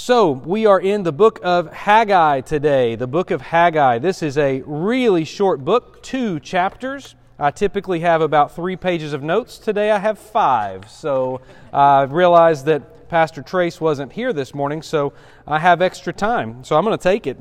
So, we are in the book of Haggai today. The book of Haggai. This is a really short book, two chapters. I typically have about three pages of notes. Today I have five. So, I realized that Pastor Trace wasn't here this morning, so I have extra time. So, I'm going to take it.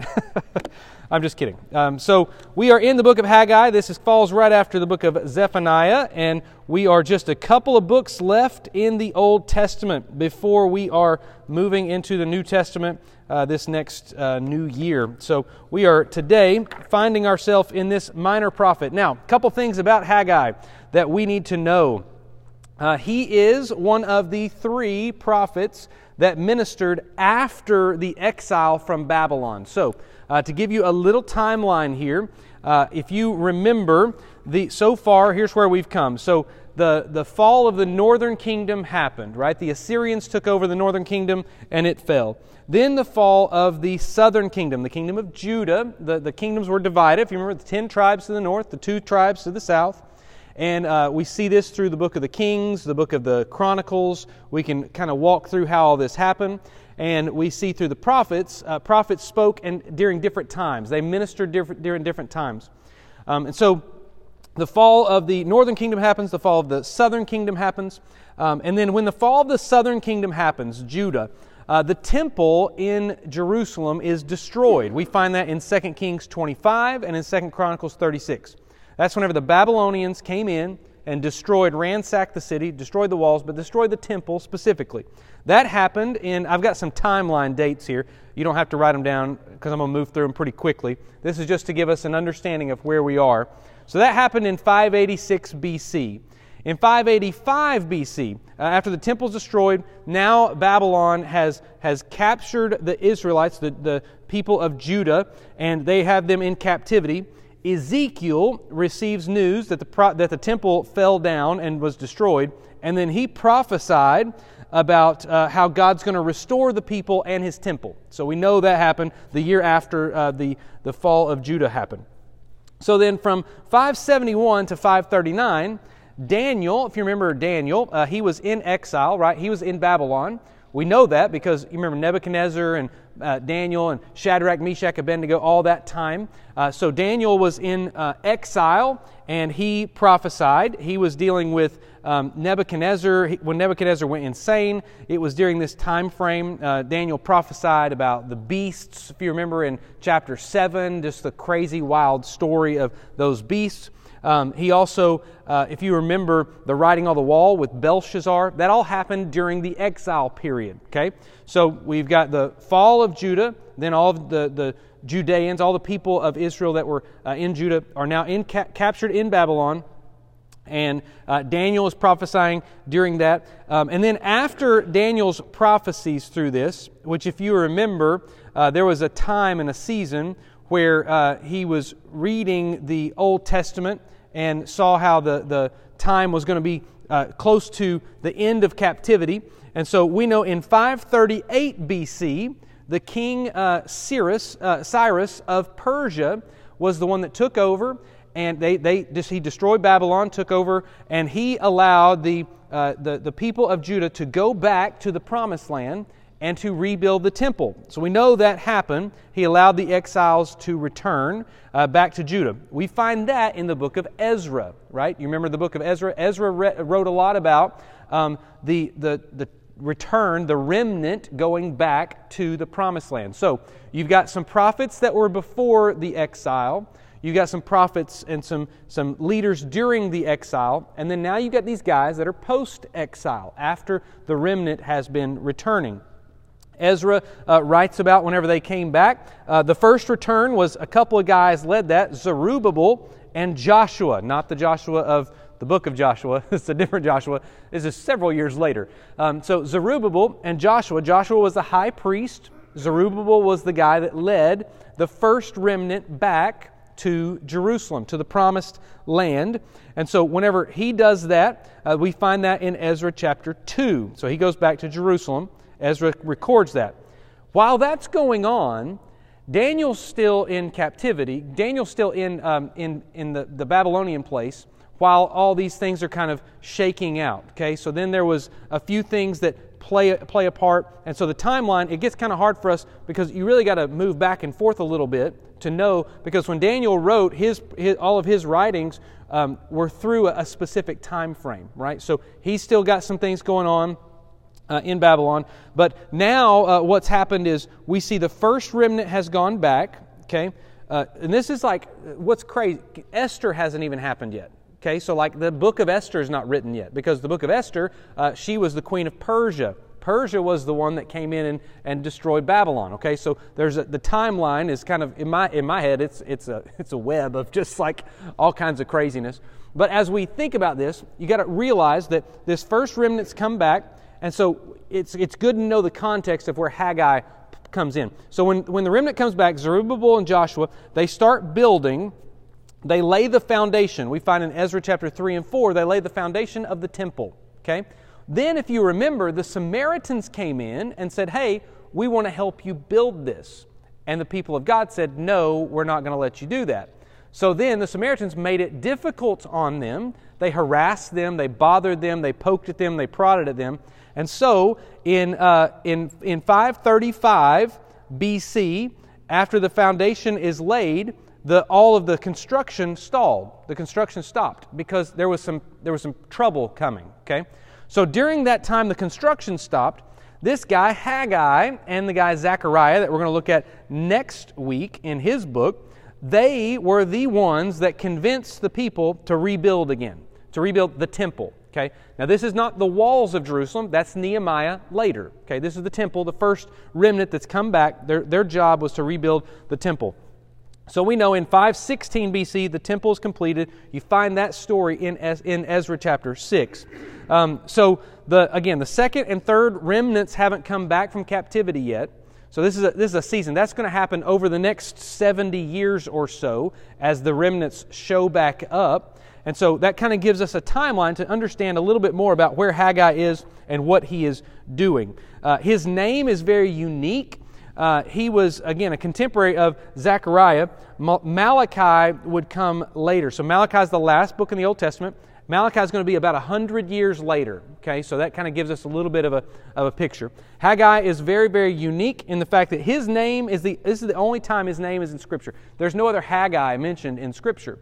I'm just kidding. Um, so we are in the book of Haggai. This is, falls right after the book of Zephaniah, and we are just a couple of books left in the Old Testament before we are moving into the New Testament uh, this next uh, new year. So we are today finding ourselves in this minor prophet. Now, a couple things about Haggai that we need to know. Uh, he is one of the three prophets that ministered after the exile from Babylon. So, uh, to give you a little timeline here, uh, if you remember, the, so far, here's where we've come. So, the, the fall of the northern kingdom happened, right? The Assyrians took over the northern kingdom and it fell. Then the fall of the southern kingdom, the kingdom of Judah. The, the kingdoms were divided. If you remember, the ten tribes to the north, the two tribes to the south. And uh, we see this through the book of the Kings, the book of the Chronicles. We can kind of walk through how all this happened and we see through the prophets, uh, prophets spoke and during different times. They ministered different, during different times. Um, and so the fall of the northern kingdom happens, the fall of the southern kingdom happens. Um, and then when the fall of the southern kingdom happens, Judah, uh, the temple in Jerusalem is destroyed. We find that in 2 Kings 25 and in 2 Chronicles 36. That's whenever the Babylonians came in and destroyed, ransacked the city, destroyed the walls, but destroyed the temple specifically. That happened in, I've got some timeline dates here. You don't have to write them down because I'm going to move through them pretty quickly. This is just to give us an understanding of where we are. So that happened in 586 BC. In 585 BC, uh, after the temple's destroyed, now Babylon has, has captured the Israelites, the, the people of Judah, and they have them in captivity. Ezekiel receives news that the, that the temple fell down and was destroyed, and then he prophesied about uh, how God's going to restore the people and his temple. So we know that happened the year after uh, the, the fall of Judah happened. So then from 571 to 539, Daniel, if you remember Daniel, uh, he was in exile, right? He was in Babylon. We know that because you remember Nebuchadnezzar and uh, Daniel and Shadrach, Meshach, Abednego, all that time. Uh, so Daniel was in uh, exile and he prophesied. He was dealing with um, Nebuchadnezzar. When Nebuchadnezzar went insane, it was during this time frame. Uh, Daniel prophesied about the beasts. If you remember in chapter 7, just the crazy, wild story of those beasts. Um, he also, uh, if you remember the writing on the wall with Belshazzar, that all happened during the exile period. Okay? So we've got the fall of Judah, then all of the, the Judeans, all the people of Israel that were uh, in Judah are now in ca- captured in Babylon. And uh, Daniel is prophesying during that. Um, and then after Daniel's prophecies through this, which, if you remember, uh, there was a time and a season where uh, he was reading the Old Testament and saw how the, the time was going to be uh, close to the end of captivity. And so we know in 538 BC, the king uh, Cyrus, uh, Cyrus of Persia was the one that took over, and they, they he destroyed Babylon, took over, and he allowed the, uh, the, the people of Judah to go back to the promised land and to rebuild the temple. So we know that happened. He allowed the exiles to return uh, back to Judah. We find that in the book of Ezra, right? You remember the book of Ezra? Ezra re- wrote a lot about um, the, the, the return, the remnant going back to the promised land. So you've got some prophets that were before the exile. You've got some prophets and some, some leaders during the exile. And then now you've got these guys that are post exile, after the remnant has been returning. Ezra uh, writes about whenever they came back. Uh, the first return was a couple of guys led that Zerubbabel and Joshua, not the Joshua of the book of Joshua. it's a different Joshua. This is several years later. Um, so Zerubbabel and Joshua. Joshua was the high priest. Zerubbabel was the guy that led the first remnant back to Jerusalem, to the promised land. And so, whenever he does that, uh, we find that in Ezra chapter 2. So, he goes back to Jerusalem. Ezra records that. While that's going on, Daniel's still in captivity. Daniel's still in, um, in, in the, the Babylonian place while all these things are kind of shaking out. Okay, so then there was a few things that play, play a part. And so the timeline, it gets kind of hard for us because you really got to move back and forth a little bit to know. Because when Daniel wrote his, his all of his writings um, were through a, a, specific time frame, right? So he's still got some things going on. Uh, in Babylon. But now, uh, what's happened is we see the first remnant has gone back, okay? Uh, and this is like, what's crazy, Esther hasn't even happened yet. Okay, so like the book of Esther is not written yet because the book of Esther, uh, she was the queen of Persia. Persia was the one that came in and, and destroyed Babylon. Okay, so there's a, the timeline is kind of in my in my head. It's it's a it's a web of just like all kinds of craziness. But as we think about this, you got to realize that this first remnant's come back, and so it's it's good to know the context of where Haggai comes in. So when when the remnant comes back, Zerubbabel and Joshua they start building they lay the foundation. We find in Ezra chapter 3 and 4, they lay the foundation of the temple. Okay? Then, if you remember, the Samaritans came in and said, Hey, we want to help you build this. And the people of God said, No, we're not going to let you do that. So then the Samaritans made it difficult on them. They harassed them, they bothered them, they poked at them, they prodded at them. And so in, uh, in, in 535 BC, after the foundation is laid, the, all of the construction stalled. The construction stopped because there was some, there was some trouble coming. Okay? So during that time the construction stopped, this guy, Haggai, and the guy, Zechariah, that we're going to look at next week in his book, they were the ones that convinced the people to rebuild again, to rebuild the temple. Okay? Now, this is not the walls of Jerusalem. That's Nehemiah later. Okay? This is the temple, the first remnant that's come back. Their, their job was to rebuild the temple. So we know in 516 BC the temple is completed. You find that story in, in Ezra chapter 6. Um, so the, again, the second and third remnants haven't come back from captivity yet. So this is a, this is a season. That's going to happen over the next 70 years or so as the remnants show back up. And so that kind of gives us a timeline to understand a little bit more about where Haggai is and what he is doing. Uh, his name is very unique. Uh, he was, again, a contemporary of Zechariah. Malachi would come later. So Malachi is the last book in the Old Testament. Malachi is going to be about 100 years later. Okay, so that kind of gives us a little bit of a, of a picture. Haggai is very, very unique in the fact that his name is the, this is the only time his name is in Scripture. There's no other Haggai mentioned in Scripture.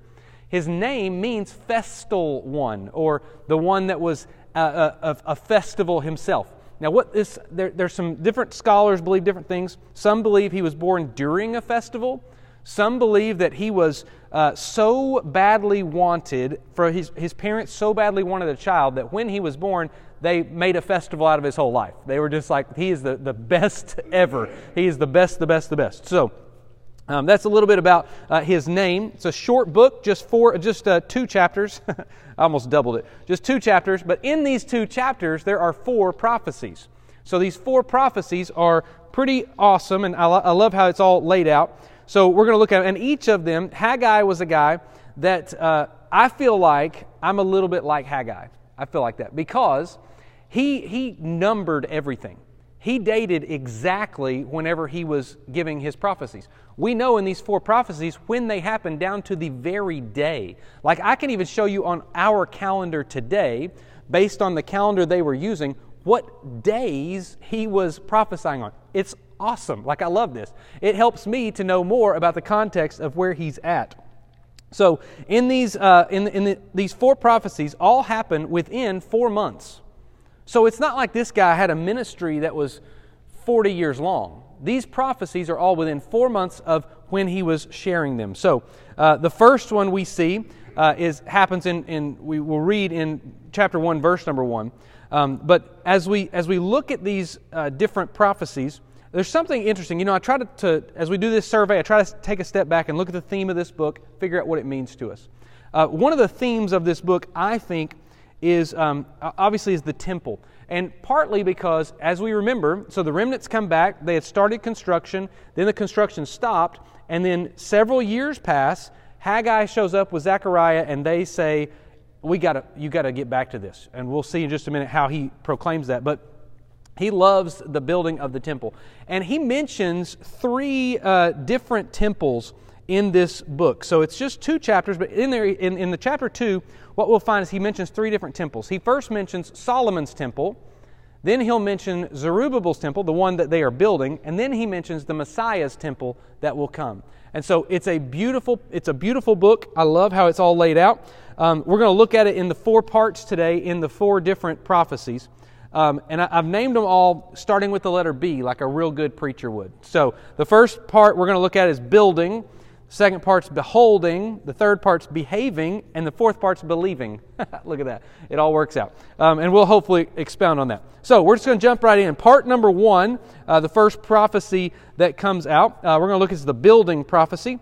His name means festal one, or the one that was a, a, a festival himself. Now, what is there, there's some different scholars believe different things. Some believe he was born during a festival. Some believe that he was uh, so badly wanted, for his, his parents so badly wanted a child that when he was born, they made a festival out of his whole life. They were just like, he is the, the best ever. He is the best, the best, the best. So, um, that's a little bit about uh, his name. It's a short book, just four, just uh, two chapters. I almost doubled it. Just two chapters. But in these two chapters, there are four prophecies. So these four prophecies are pretty awesome, and I, lo- I love how it's all laid out. So we're going to look at, and each of them, Haggai was a guy that uh, I feel like I'm a little bit like Haggai. I feel like that because he he numbered everything. He dated exactly whenever he was giving his prophecies. We know in these four prophecies when they happened down to the very day. Like I can even show you on our calendar today, based on the calendar they were using, what days he was prophesying on. It's awesome. Like I love this. It helps me to know more about the context of where he's at. So in these uh, in, in the, these four prophecies, all happen within four months. So it's not like this guy had a ministry that was 40 years long. These prophecies are all within four months of when he was sharing them. So uh, the first one we see uh, is happens in, in we will read in chapter 1 verse number 1 um, but as we as we look at these uh, different prophecies there's something interesting you know i try to, to, as we do this survey i try to take a step back and look at the theme of this book figure out what it means to us uh, one of the themes of this book i think is um, obviously is the temple. And partly because, as we remember, so the remnants come back, they had started construction, then the construction stopped, and then several years pass. Haggai shows up with Zechariah, and they say, "We got to, you got to get back to this." And we'll see in just a minute how he proclaims that. But he loves the building of the temple, and he mentions three uh, different temples in this book. So it's just two chapters, but in there, in, in the chapter two, what we'll find is he mentions three different temples. He first mentions Solomon's temple, Then he'll mention Zerubbabel's temple, the one that they are building, and then he mentions the Messiah's temple that will come. And so it's a beautiful, it's a beautiful book. I love how it's all laid out. Um, we're going to look at it in the four parts today, in the four different prophecies. Um, and I, have named them all starting with the letter B, like a real good preacher would. So the first part we're going to look at is building. Second part's beholding. The third part's behaving. And the fourth part's believing. look at that. It all works out. Um, and we'll hopefully expound on that. So we're just going to jump right in. Part number one, uh, the first prophecy that comes out, uh, we're going to look at the building prophecy.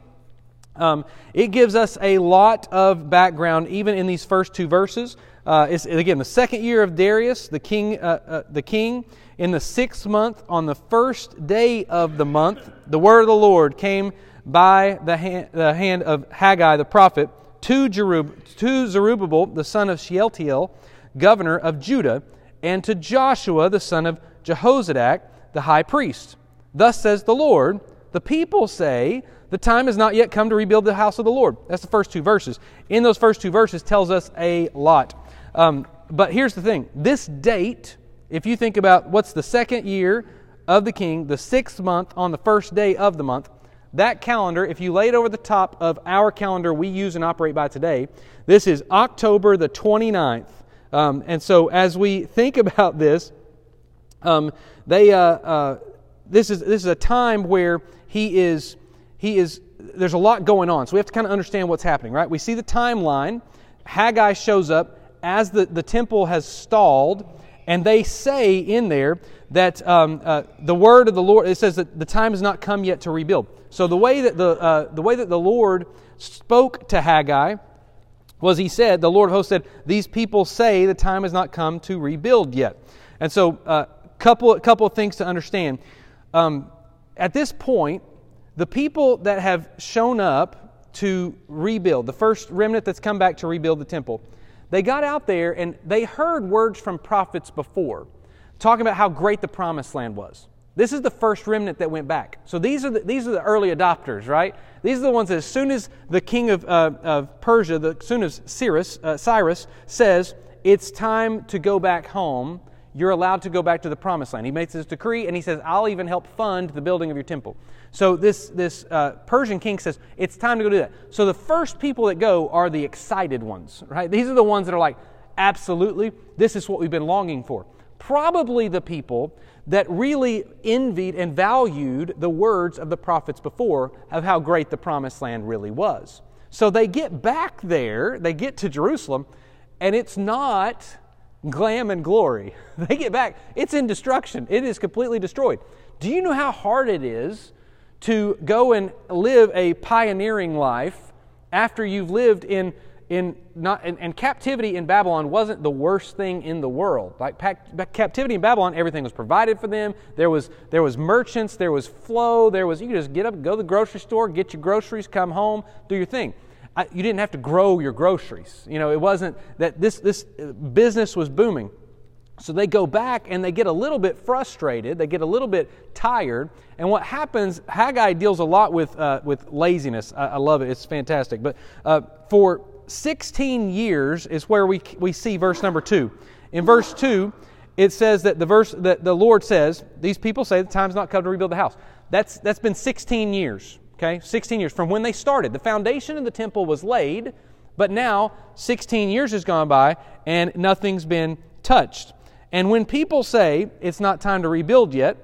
Um, it gives us a lot of background, even in these first two verses. Uh, it's again the second year of Darius, the king. Uh, uh, the king in the sixth month, on the first day of the month, the word of the Lord came by the hand, the hand of Haggai the prophet to, Jerub, to Zerubbabel the son of Shealtiel, governor of Judah, and to Joshua the son of Jehozadak, the high priest. Thus says the Lord: The people say the time has not yet come to rebuild the house of the Lord. That's the first two verses. In those first two verses tells us a lot. Um, but here's the thing this date, if you think about what's the second year of the king, the sixth month on the first day of the month, that calendar, if you lay it over the top of our calendar we use and operate by today, this is October the 29th. Um, and so as we think about this, um, they, uh, uh, this, is, this is a time where he is, he is, there's a lot going on. So we have to kind of understand what's happening, right? We see the timeline. Haggai shows up as the, the temple has stalled, and they say in there that um, uh, the word of the Lord, it says that the time has not come yet to rebuild. So the way that the, uh, the, way that the Lord spoke to Haggai was he said, the Lord of hosts said, These people say the time has not come to rebuild yet. And so, a uh, couple, couple of things to understand. Um, at this point, the people that have shown up to rebuild, the first remnant that's come back to rebuild the temple, they got out there and they heard words from prophets before talking about how great the promised land was. This is the first remnant that went back. So these are the, these are the early adopters, right? These are the ones that as soon as the king of, uh, of Persia, the, as soon as Cyrus, uh, Cyrus says, it's time to go back home, you're allowed to go back to the promised land. He makes this decree and he says, I'll even help fund the building of your temple. So this, this uh, Persian king says, it's time to go do that. So the first people that go are the excited ones, right? These are the ones that are like, absolutely, this is what we've been longing for. Probably the people that really envied and valued the words of the prophets before of how great the promised land really was. So they get back there, they get to Jerusalem, and it's not glam and glory. They get back, it's in destruction. It is completely destroyed. Do you know how hard it is to go and live a pioneering life after you've lived in in not and, captivity in Babylon wasn't the worst thing in the world. Like captivity in Babylon, everything was provided for them. There was there was merchants, there was flow, there was you could just get up, go to the grocery store, get your groceries, come home, do your thing. I, you didn't have to grow your groceries. You know, it wasn't that this, this business was booming. So they go back and they get a little bit frustrated, they get a little bit tired. And what happens, Haggai deals a lot with, uh, with laziness. I, I, love it, it's fantastic. But uh, for 16 years is where we, we see verse number 2. In verse 2, it says that the verse that the Lord says, these people say the time's not come to rebuild the house. That's, that's been 16 years. Okay, 16 years from when they started. The foundation of the temple was laid, but now 16 years has gone by and nothing's been touched. And when people say it's not time to rebuild yet,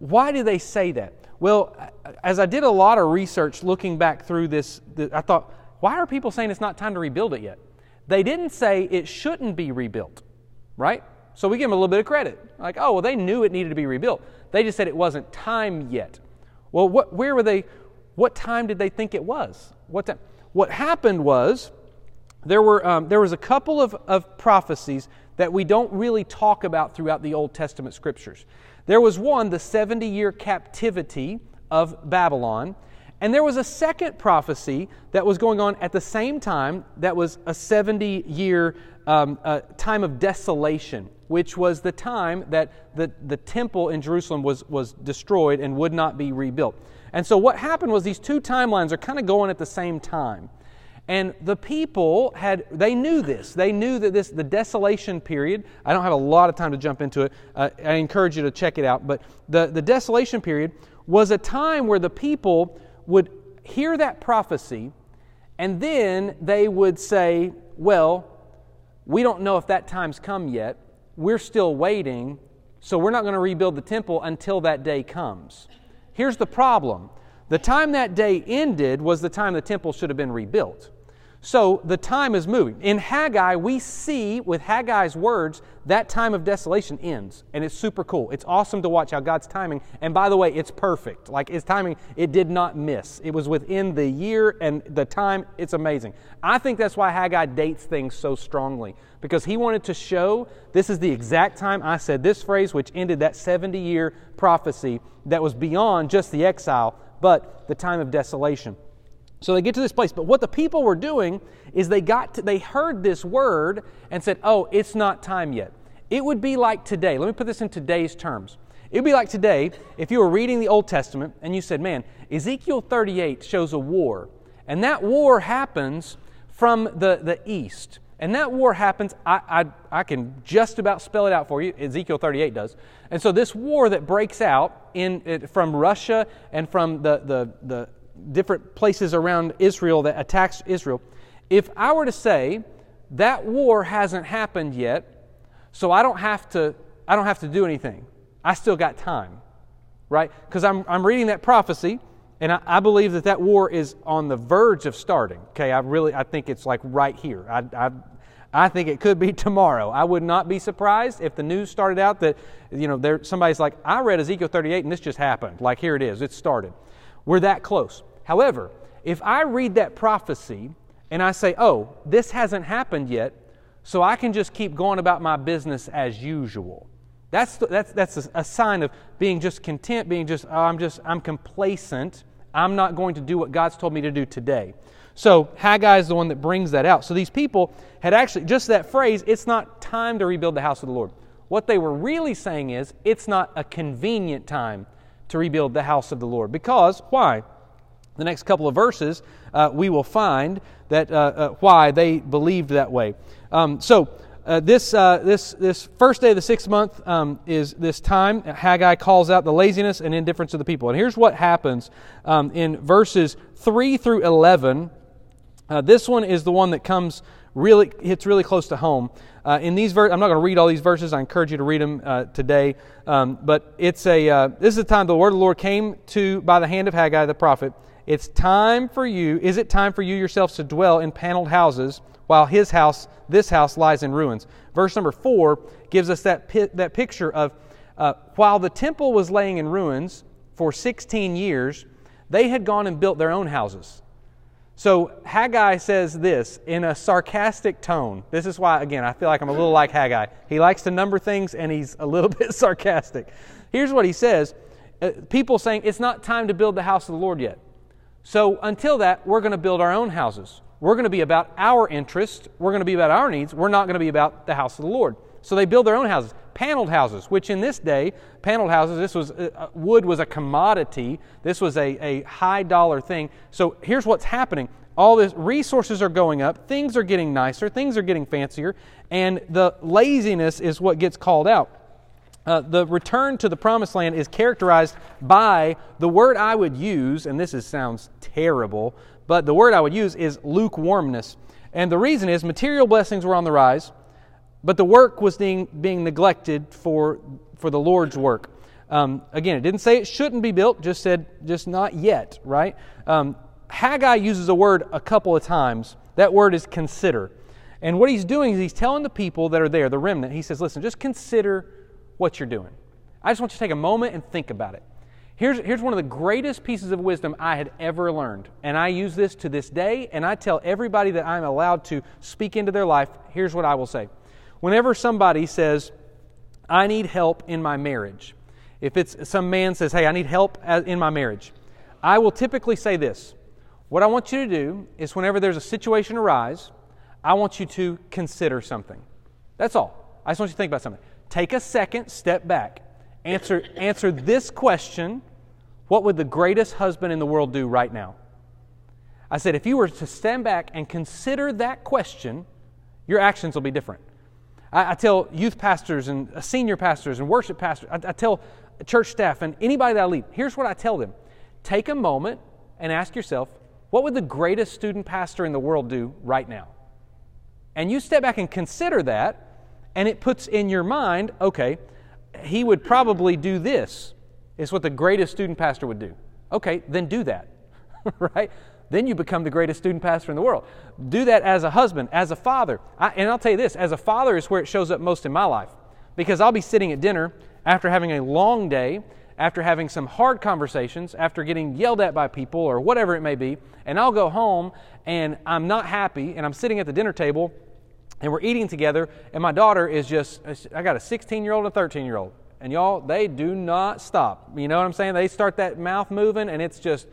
why do they say that? Well, as I did a lot of research looking back through this, I thought, why are people saying it's not time to rebuild it yet? They didn't say it shouldn't be rebuilt, right? So we give them a little bit of credit. Like, oh, well, they knew it needed to be rebuilt. They just said it wasn't time yet. Well, what, where were they? What time did they think it was? What time? What happened was there, were, um, there was a couple of, of prophecies that we don't really talk about throughout the Old Testament scriptures. There was one, the 70 year captivity of Babylon. And there was a second prophecy that was going on at the same time that was a 70 year um, uh, time of desolation, which was the time that the, the temple in Jerusalem was, was destroyed and would not be rebuilt. And so what happened was these two timelines are kind of going at the same time. And the people had, they knew this. They knew that this, the desolation period, I don't have a lot of time to jump into it. Uh, I encourage you to check it out. But the, the desolation period was a time where the people would hear that prophecy and then they would say, well, we don't know if that time's come yet. We're still waiting, so we're not going to rebuild the temple until that day comes. Here's the problem the time that day ended was the time the temple should have been rebuilt. So the time is moving. In Haggai, we see with Haggai's words that time of desolation ends. And it's super cool. It's awesome to watch how God's timing, and by the way, it's perfect. Like his timing, it did not miss. It was within the year and the time. It's amazing. I think that's why Haggai dates things so strongly, because he wanted to show this is the exact time I said this phrase, which ended that 70 year prophecy that was beyond just the exile, but the time of desolation. So they get to this place, but what the people were doing is they got to, they heard this word and said, "Oh, it's not time yet." It would be like today. Let me put this in today's terms. It would be like today if you were reading the Old Testament and you said, "Man, Ezekiel 38 shows a war, and that war happens from the, the east." And that war happens, I, I, I, can just about spell it out for you. Ezekiel 38 does. And so, this war that breaks out in, from Russia and from the, the, the different places around Israel that attacks Israel, if I were to say that war hasn't happened yet, so I don't have to, I don't have to do anything. I still got time, right? Because I'm, I'm reading that prophecy, and I, I, believe that that war is on the verge of starting. Okay, I really, I think it's like right here. I, I, I think it could be tomorrow. I would not be surprised if the news started out that, you know, there, somebody's like, I read Ezekiel 38 and this just happened. Like, here it is, it started. We're that close. However, if I read that prophecy and I say, oh, this hasn't happened yet, so I can just keep going about my business as usual. That's, that's, that's a, a sign of being just content, being just, oh, I'm just, I'm complacent. I'm not going to do what God's told me to do today. So Haggai is the one that brings that out. So these people had actually, just that phrase, it's not time to rebuild the house of the Lord. What they were really saying is, it's not a convenient time to rebuild the house of the Lord. Because, why? the next couple of verses, uh, we will find that uh, uh, why they believed that way. Um, so, uh, this, uh, this, this first day of the sixth month um, is this time. Haggai calls out the laziness and indifference of the people. And here's what happens um, in verses 3 through 11. Uh, this one is the one that comes really, hits really close to home. In these ver- I'm not going to read all these verses. I encourage you to read them today. Um, but it's a, this is the time the word of the Lord came to by the hand of Haggai the prophet it's time for you, is it time for you yourselves to dwell in paneled houses while his house, this house, lies in ruins? Verse number four gives us that, that picture of uh, while the temple was laying in ruins for 16 years, they had gone and built their own houses. So Haggai says this in a sarcastic tone. This is why, again, I feel like I'm a little like Haggai. He likes to number things and he's a little bit sarcastic. Here's what he says uh, People saying, It's not time to build the house of the Lord yet. So until that, we're going to build our own houses. We're going to be about our interests. We're going to be about our needs. We're not going to be about the house of the Lord. So they build their own houses, paneled houses, which in this day, paneled houses, this was uh, uh, wood was a commodity. This was a, a high dollar thing. So here's what's happening. All these resources are going up, things are getting nicer, things are getting fancier, and the laziness is what gets called out. Uh, the return to the promised land is characterized by the word I would use, and this is, sounds terrible, but the word I would use is lukewarmness. And the reason is material blessings were on the rise, but the work was being, being neglected for, for the Lord's work. Um, again, it didn't say it shouldn't be built, just said just not yet, right? Um, Haggai uses a word a couple of times. That word is consider. And what he's doing is he's telling the people that are there, the remnant, he says, listen, just consider what you're doing. I just want you to take a moment and think about it. Here's, here's one of the greatest pieces of wisdom I had ever learned. And I use this to this day, and I tell everybody that I'm allowed to speak into their life here's what I will say. Whenever somebody says, I need help in my marriage, if it's some man says, Hey, I need help in my marriage, I will typically say this. What I want you to do is whenever there's a situation arise, I want you to consider something. That's all. I just want you to think about something take a second, step back. Answer, answer this question What would the greatest husband in the world do right now? I said, if you were to stand back and consider that question, your actions will be different. I, I tell youth pastors and uh, senior pastors and worship pastors, I, I tell church staff and anybody that I lead, here's what I tell them take a moment and ask yourself, what would the greatest student pastor in the world do right now? And you step back and consider that, and it puts in your mind, okay, he would probably do this, is what the greatest student pastor would do. Okay, then do that, right? Then you become the greatest student pastor in the world. Do that as a husband, as a father. I, and I'll tell you this as a father is where it shows up most in my life because I'll be sitting at dinner after having a long day, after having some hard conversations, after getting yelled at by people or whatever it may be, and I'll go home and I'm not happy and I'm sitting at the dinner table and we're eating together and my daughter is just, I got a 16 year old and a 13 year old. And y'all, they do not stop. You know what I'm saying? They start that mouth moving and it's just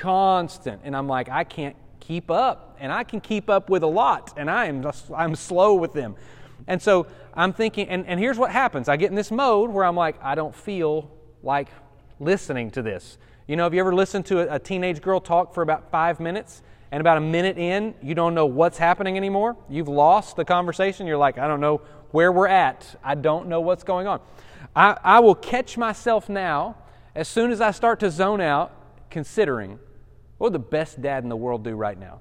constant. And I'm like, I can't keep up. And I can keep up with a lot, and I am I'm slow with them. And so I'm thinking, and, and here's what happens I get in this mode where I'm like, I don't feel like listening to this. You know, have you ever listened to a, a teenage girl talk for about five minutes? And about a minute in, you don't know what's happening anymore. You've lost the conversation. You're like, I don't know where we're at. I don't know what's going on. I, I will catch myself now as soon as I start to zone out considering what would the best dad in the world do right now?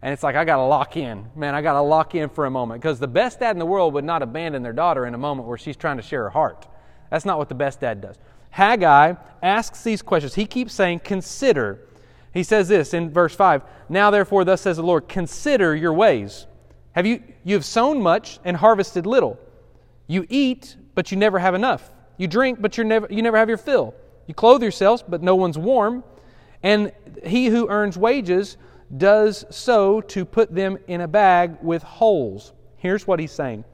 And it's like, I got to lock in. Man, I got to lock in for a moment. Because the best dad in the world would not abandon their daughter in a moment where she's trying to share her heart. That's not what the best dad does. Haggai asks these questions. He keeps saying, consider. He says this in verse 5 Now therefore, thus says the Lord, consider your ways. Have you, you have sown much and harvested little. You eat, but you never have enough. You drink, but you never, you never have your fill. You clothe yourselves, but no one's warm. And he who earns wages does so to put them in a bag with holes. Here's what he's saying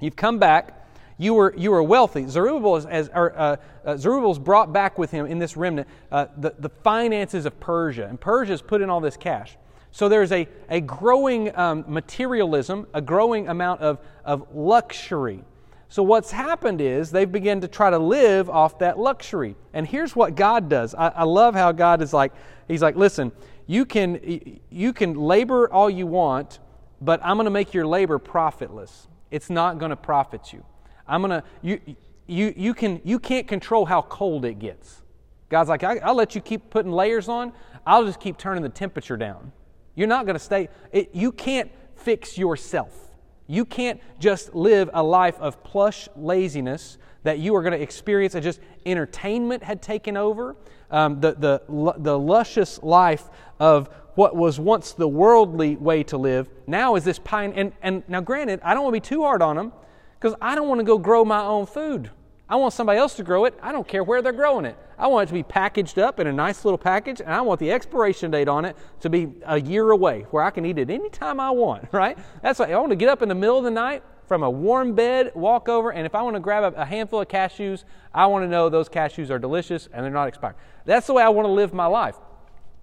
You've come back. You were, you were wealthy. Zerubbabel, is, as, or, uh, uh, Zerubbabel's brought back with him in this remnant uh, the, the finances of Persia. And Persia's put in all this cash. So there's a, a growing um, materialism, a growing amount of, of luxury. So, what's happened is they've begun to try to live off that luxury. And here's what God does. I, I, love how God is like, He's like, listen, you can, you can labor all you want, but I'm going to make your labor profitless. It's not going to profit you. I'm going to, you, you, you, can, you can't control how cold it gets. God's like, I, will let you keep putting layers on, I'll just keep turning the temperature down. You're not going to stay, it, you can't fix yourself. You can't just live a life of plush laziness that you are going to experience and just entertainment had taken over. Um, the, the, the luscious life of what was once the worldly way to live now is this pine. And, and now, granted, I don't want to be too hard on them because I don't want to go grow my own food. I want somebody else to grow it. I don't care where they're growing it. I want it to be packaged up in a nice little package, and I want the expiration date on it to be a year away where I can eat it anytime I want, right? That's why I want to get up in the middle of the night from a warm bed, walk over, and if I want to grab a, a handful of cashews, I want to know those cashews are delicious and they're not expired. That's the way I want to live my life.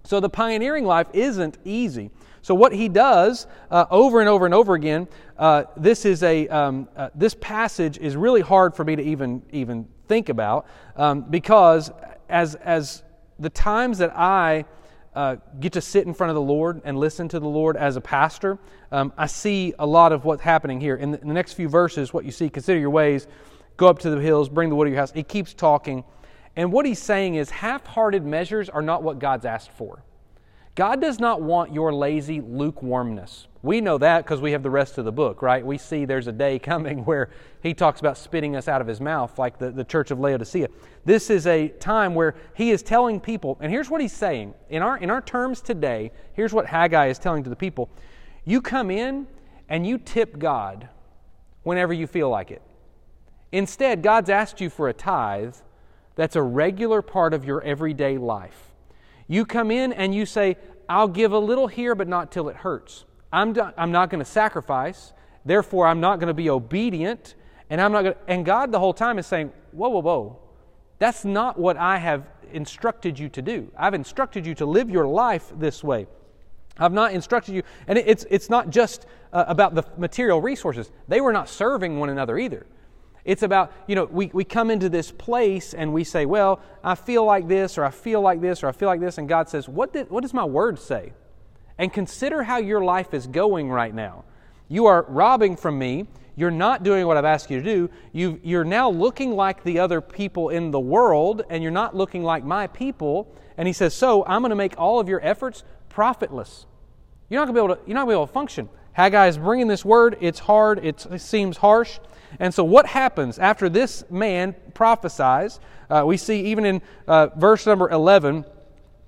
So the pioneering life isn't easy. So what he does uh, over and over and over again, uh, this is a um, uh, this passage is really hard for me to even even think about um, because as as the times that I uh, get to sit in front of the Lord and listen to the Lord as a pastor, um, I see a lot of what's happening here. In the, in the next few verses, what you see, consider your ways, go up to the hills, bring the wood of your house. He keeps talking. And what he's saying is half hearted measures are not what God's asked for. God does not want your lazy lukewarmness. We know that because we have the rest of the book, right? We see there's a day coming where he talks about spitting us out of his mouth, like the, the church of Laodicea. This is a time where he is telling people, and here's what he's saying. In our, in our terms today, here's what Haggai is telling to the people You come in and you tip God whenever you feel like it. Instead, God's asked you for a tithe that's a regular part of your everyday life. You come in and you say, I'll give a little here, but not till it hurts. I'm, do- I'm not going to sacrifice. Therefore, I'm not going to be obedient. And I'm not going and God the whole time is saying, whoa, whoa, whoa. That's not what I have instructed you to do. I've instructed you to live your life this way. I've not instructed you, and it's, it's not just uh, about the material resources. They were not serving one another either. It's about, you know, we, we come into this place and we say, well, I feel like this, or I feel like this, or I feel like this, and God says, what, did, what does my word say? and consider how your life is going right now. You are robbing from me. You're not doing what I've asked you to do. you you're now looking like the other people in the world, and you're not looking like my people. And he says, So I'm going to make all of your efforts profitless. You're not going to be able to, you're not going to be able to function. Haggai is bringing this word. It's hard, it's, it seems harsh. And so, what happens after this man prophesies? Uh, we see even in uh, verse number 11,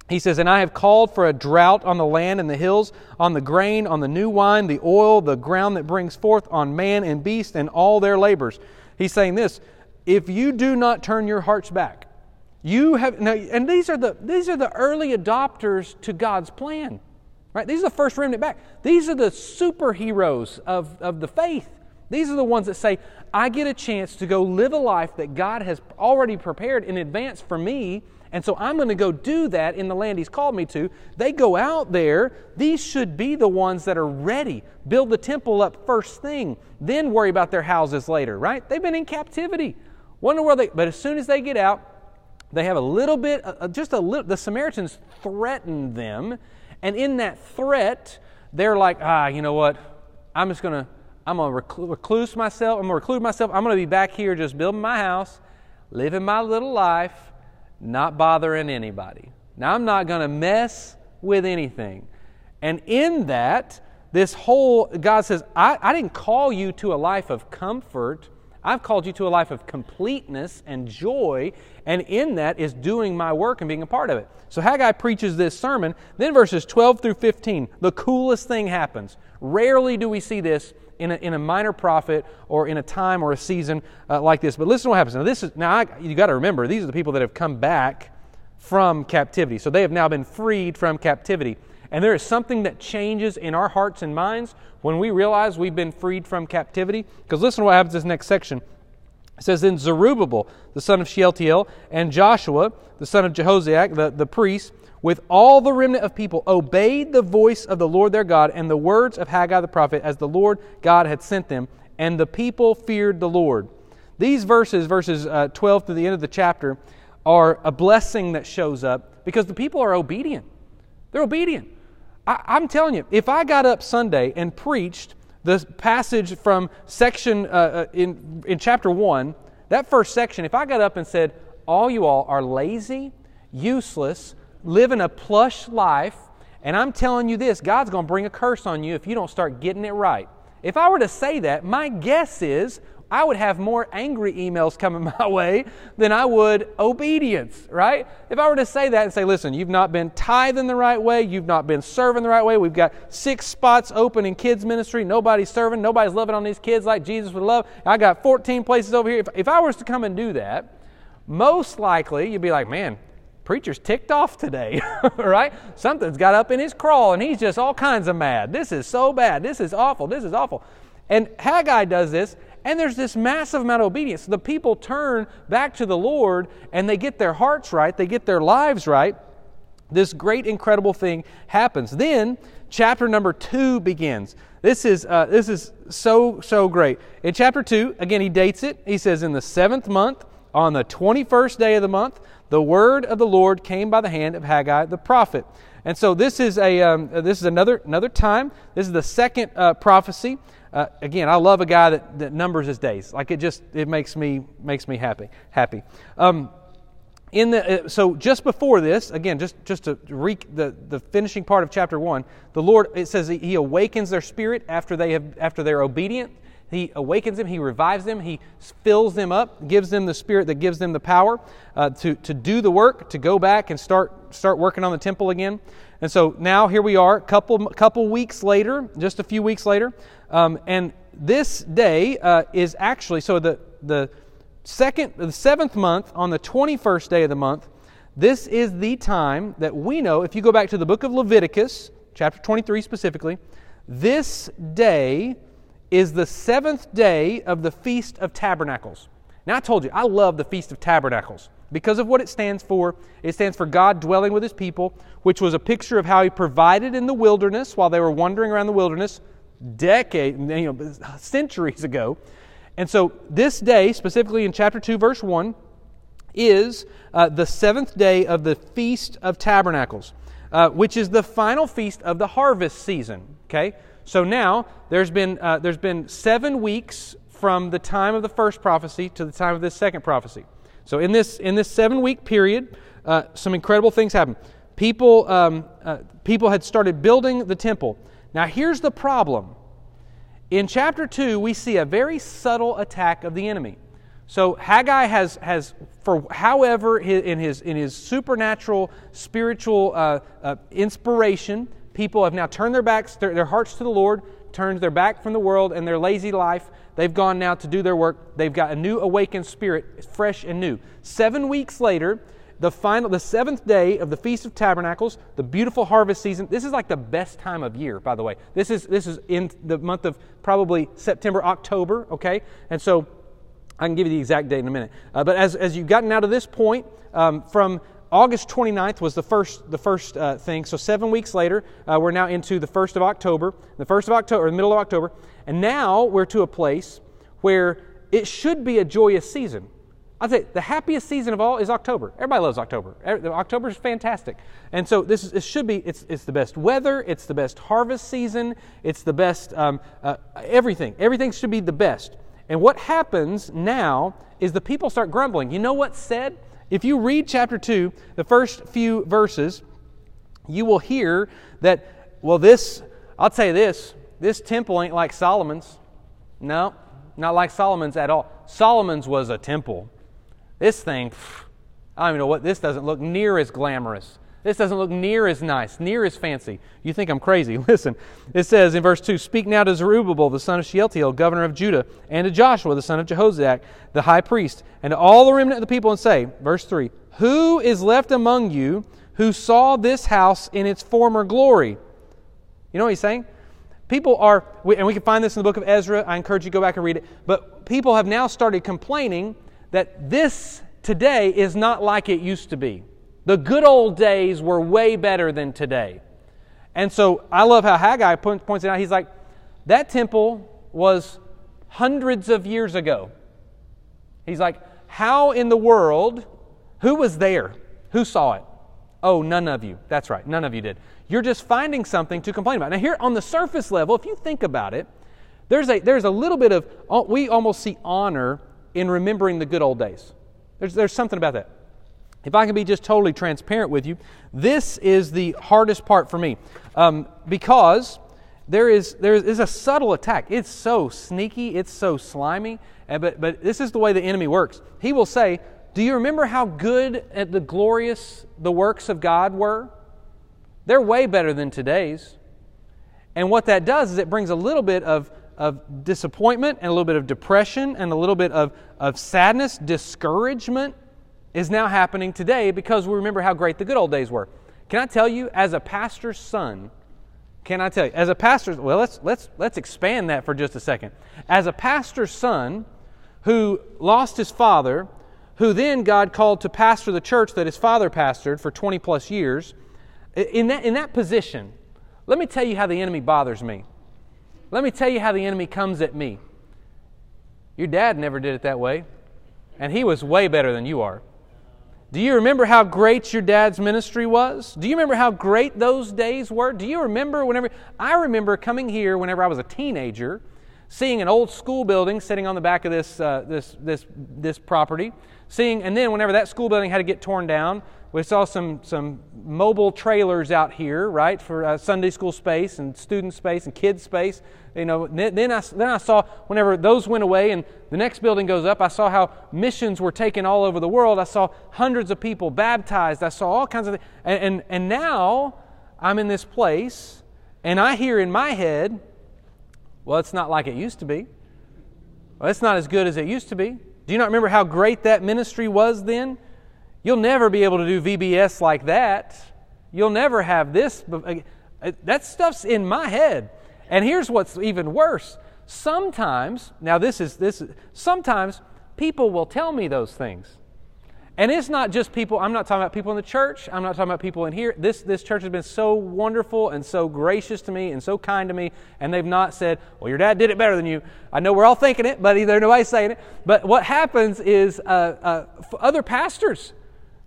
he says, And I have called for a drought on the land and the hills, on the grain, on the new wine, the oil, the ground that brings forth, on man and beast and all their labors. He's saying this if you do not turn your hearts back, you have now, and these are the these are the early adopters to God's plan. Right? These are the first remnant back. These are the superheroes of, of the faith. These are the ones that say, I get a chance to go live a life that God has already prepared in advance for me, and so I'm going to go do that in the land He's called me to. They go out there. These should be the ones that are ready. Build the temple up first thing, then worry about their houses later, right? They've been in captivity. Wonder where they, but as soon as they get out, they have a little bit, uh, just a little, the Samaritans threaten them and in that threat, they're like, ah, you know what? I'm just going to, I'm going to recluse myself. I'm going to reclude myself. I'm going to be back here just building my house, living my little life, not bothering anybody. Now, I'm not going to mess with anything. And in that, this whole, God says, I, I didn't call you to a life of comfort. I've called you to a life of completeness and joy, and in that is doing my work and being a part of it. So Haggai preaches this sermon. Then verses 12 through 15, the coolest thing happens. Rarely do we see this in a, in a minor prophet or in a time or a season uh, like this. But listen to what happens. Now, this is now I, you got to remember these are the people that have come back from captivity. So they have now been freed from captivity. And there is something that changes in our hearts and minds when we realize we've been freed from captivity. Because listen to what happens in this next section. It says, Then Zerubbabel, the son of Shealtiel, and Joshua, the son of Jehozadak, the, the priest, with all the remnant of people, obeyed the voice of the Lord their God and the words of Haggai the prophet as the Lord God had sent them, and the people feared the Lord. These verses, verses uh, 12 to the end of the chapter, are a blessing that shows up because the people are obedient. They're obedient. I, am telling you, if I got up Sunday and preached the passage from section uh, uh, in, in chapter 1, that first section, if I got up and said, All you all are lazy, useless, living a plush life, and I'm telling you this, God's going to bring a curse on you if you don't start getting it right. If I were to say that, my guess is I would have more angry emails coming my way than I would obedience, right? If I were to say that and say, listen, you've not been tithing the right way, you've not been serving the right way, we've got six spots open in kids' ministry, nobody's serving, nobody's loving on these kids like Jesus would love, I got 14 places over here. If, if I was to come and do that, most likely you'd be like, man, preacher's ticked off today, right? Something's got up in his crawl and he's just all kinds of mad. This is so bad. This is awful. This is awful. And Haggai does this and there's this massive amount of obedience. The people turn back to the Lord and they get their hearts right, they get their lives right. This great, incredible thing happens. Then, chapter number two begins. This is, uh, this is so, so great. In chapter two, again, he dates it. He says, In the seventh month, on the 21st day of the month, the word of the Lord came by the hand of Haggai the prophet. And so this is a um, this is another another time. This is the second uh, prophecy uh, again, I love a guy that, that numbers his days. Like it just it makes me makes me happy happy. Um, in the uh, so just before this, again, just just to re, the the finishing part of chapter one, the Lord it says he awakens their spirit after they have after they're obedient. He awakens them, He revives them, He fills them up, gives them the Spirit that gives them the power uh, to, to do the work, to go back and start, start working on the temple again. And so now here we are, a couple, couple weeks later, just a few weeks later. Um, and this day uh, is actually, so the, the second, the seventh month, on the 21st day of the month, this is the time that we know, if you go back to the book of Leviticus, chapter 23 specifically, this day is the seventh day of the Feast of Tabernacles. Now, I told you, I love the Feast of Tabernacles because of what it stands for. It stands for God dwelling with his people, which was a picture of how he provided in the wilderness while they were wandering around the wilderness decades, you know, centuries ago. And so, this day, specifically in chapter 2, verse 1, is uh, the seventh day of the Feast of Tabernacles. uh, which is the final feast of the harvest season. Okay, so now there's been uh, there's been seven weeks from the time of the first prophecy to the time of this second prophecy. So in this in this seven week period, uh, some incredible things happened. People um, uh, people had started building the temple. Now here's the problem. In chapter two, we see a very subtle attack of the enemy. So Haggai has, has for however, in his, in his supernatural, spiritual uh, uh, inspiration, people have now turned their backs, their, their hearts to the Lord, turned their back from the world and their lazy life. They've gone now to do their work. They've got a new awakened spirit, fresh and new. Seven weeks later, the final, the seventh day of the Feast of Tabernacles, the beautiful harvest season. This is like the best time of year, by the way. This is this is in the month of probably September, October. Okay, and so I can give you the exact date in a minute. Uh, but as, as you've gotten out of this point, um, from August 29th was the first, the first uh, thing. So seven weeks later, uh, we're now into the 1st of October, the 1st of October, the middle of October. And now we're to a place where it should be a joyous season. I'd say the happiest season of all is October. Everybody loves October. October is fantastic. And so this, is, should be, it's, it's the best weather, it's the best harvest season, it's the best, um, uh, everything. Everything should be the best. And what happens now is the people start grumbling. You know what's said? If you read chapter 2, the first few verses, you will hear that, well, this, I'll tell you this, this temple ain't like Solomon's. No, not like Solomon's at all. Solomon's was a temple. This thing, I don't even know what, this doesn't look near as glamorous. This doesn't look near as nice, near as fancy. You think I'm crazy. Listen, it says in verse 2 Speak now to Zerubbabel, the son of Shealtiel, governor of Judah, and to Joshua, the son of Jehozadak, the high priest, and to all the remnant of the people, and say, verse 3 Who is left among you who saw this house in its former glory? You know what he's saying? People are, and we can find this in the book of Ezra. I encourage you to go back and read it. But people have now started complaining that this today is not like it used to be. The good old days were way better than today. And so I love how Haggai points it out. He's like, that temple was hundreds of years ago. He's like, how in the world, who was there? Who saw it? Oh, none of you. That's right, none of you did. You're just finding something to complain about. Now, here on the surface level, if you think about it, there's a, there's a little bit of, uh, we almost see honor in remembering the good old days. There's, there's something about that. If I can be just totally transparent with you, this is the hardest part for me um, because there is, there is a subtle attack. It's so sneaky, it's so slimy, but, but this is the way the enemy works. He will say, Do you remember how good at the glorious the works of God were? They're way better than today's. And what that does is it brings a little bit of, of disappointment and a little bit of depression and a little bit of, of sadness, discouragement is now happening today because we remember how great the good old days were. Can I tell you, as a pastor's son, can I tell you, as a pastor's, well, let's, let's, let's expand that for just a second. As a pastor's son who lost his father, who then God called to pastor the church that his father pastored for 20 plus years, in that, in that position, let me tell you how the enemy bothers me. Let me tell you how the enemy comes at me. Your dad never did it that way, and he was way better than you are. Do you remember how great your dad's ministry was? Do you remember how great those days were? Do you remember whenever I remember coming here whenever I was a teenager, seeing an old school building sitting on the back of this uh, this this this property, seeing and then whenever that school building had to get torn down, we saw some some mobile trailers out here, right, for uh, Sunday school space and student space and kids space. You know, then I, then I saw whenever those went away and the next building goes up, I saw how missions were taken all over the world. I saw hundreds of people baptized. I saw all kinds of things. And, and, and now I'm in this place and I hear in my head, well, it's not like it used to be. Well, it's not as good as it used to be. Do you not remember how great that ministry was then? You'll never be able to do VBS like that. You'll never have this. Uh, uh, that stuff's in my head. And here's what's even worse. Sometimes, now this is this sometimes people will tell me those things. And it's not just people, I'm not talking about people in the church, I'm not talking about people in here. This, this church has been so wonderful and so gracious to me and so kind to me, and they've not said, Well, your dad did it better than you. I know we're all thinking it, but either nobody's saying it. But what happens is uh, uh, other pastors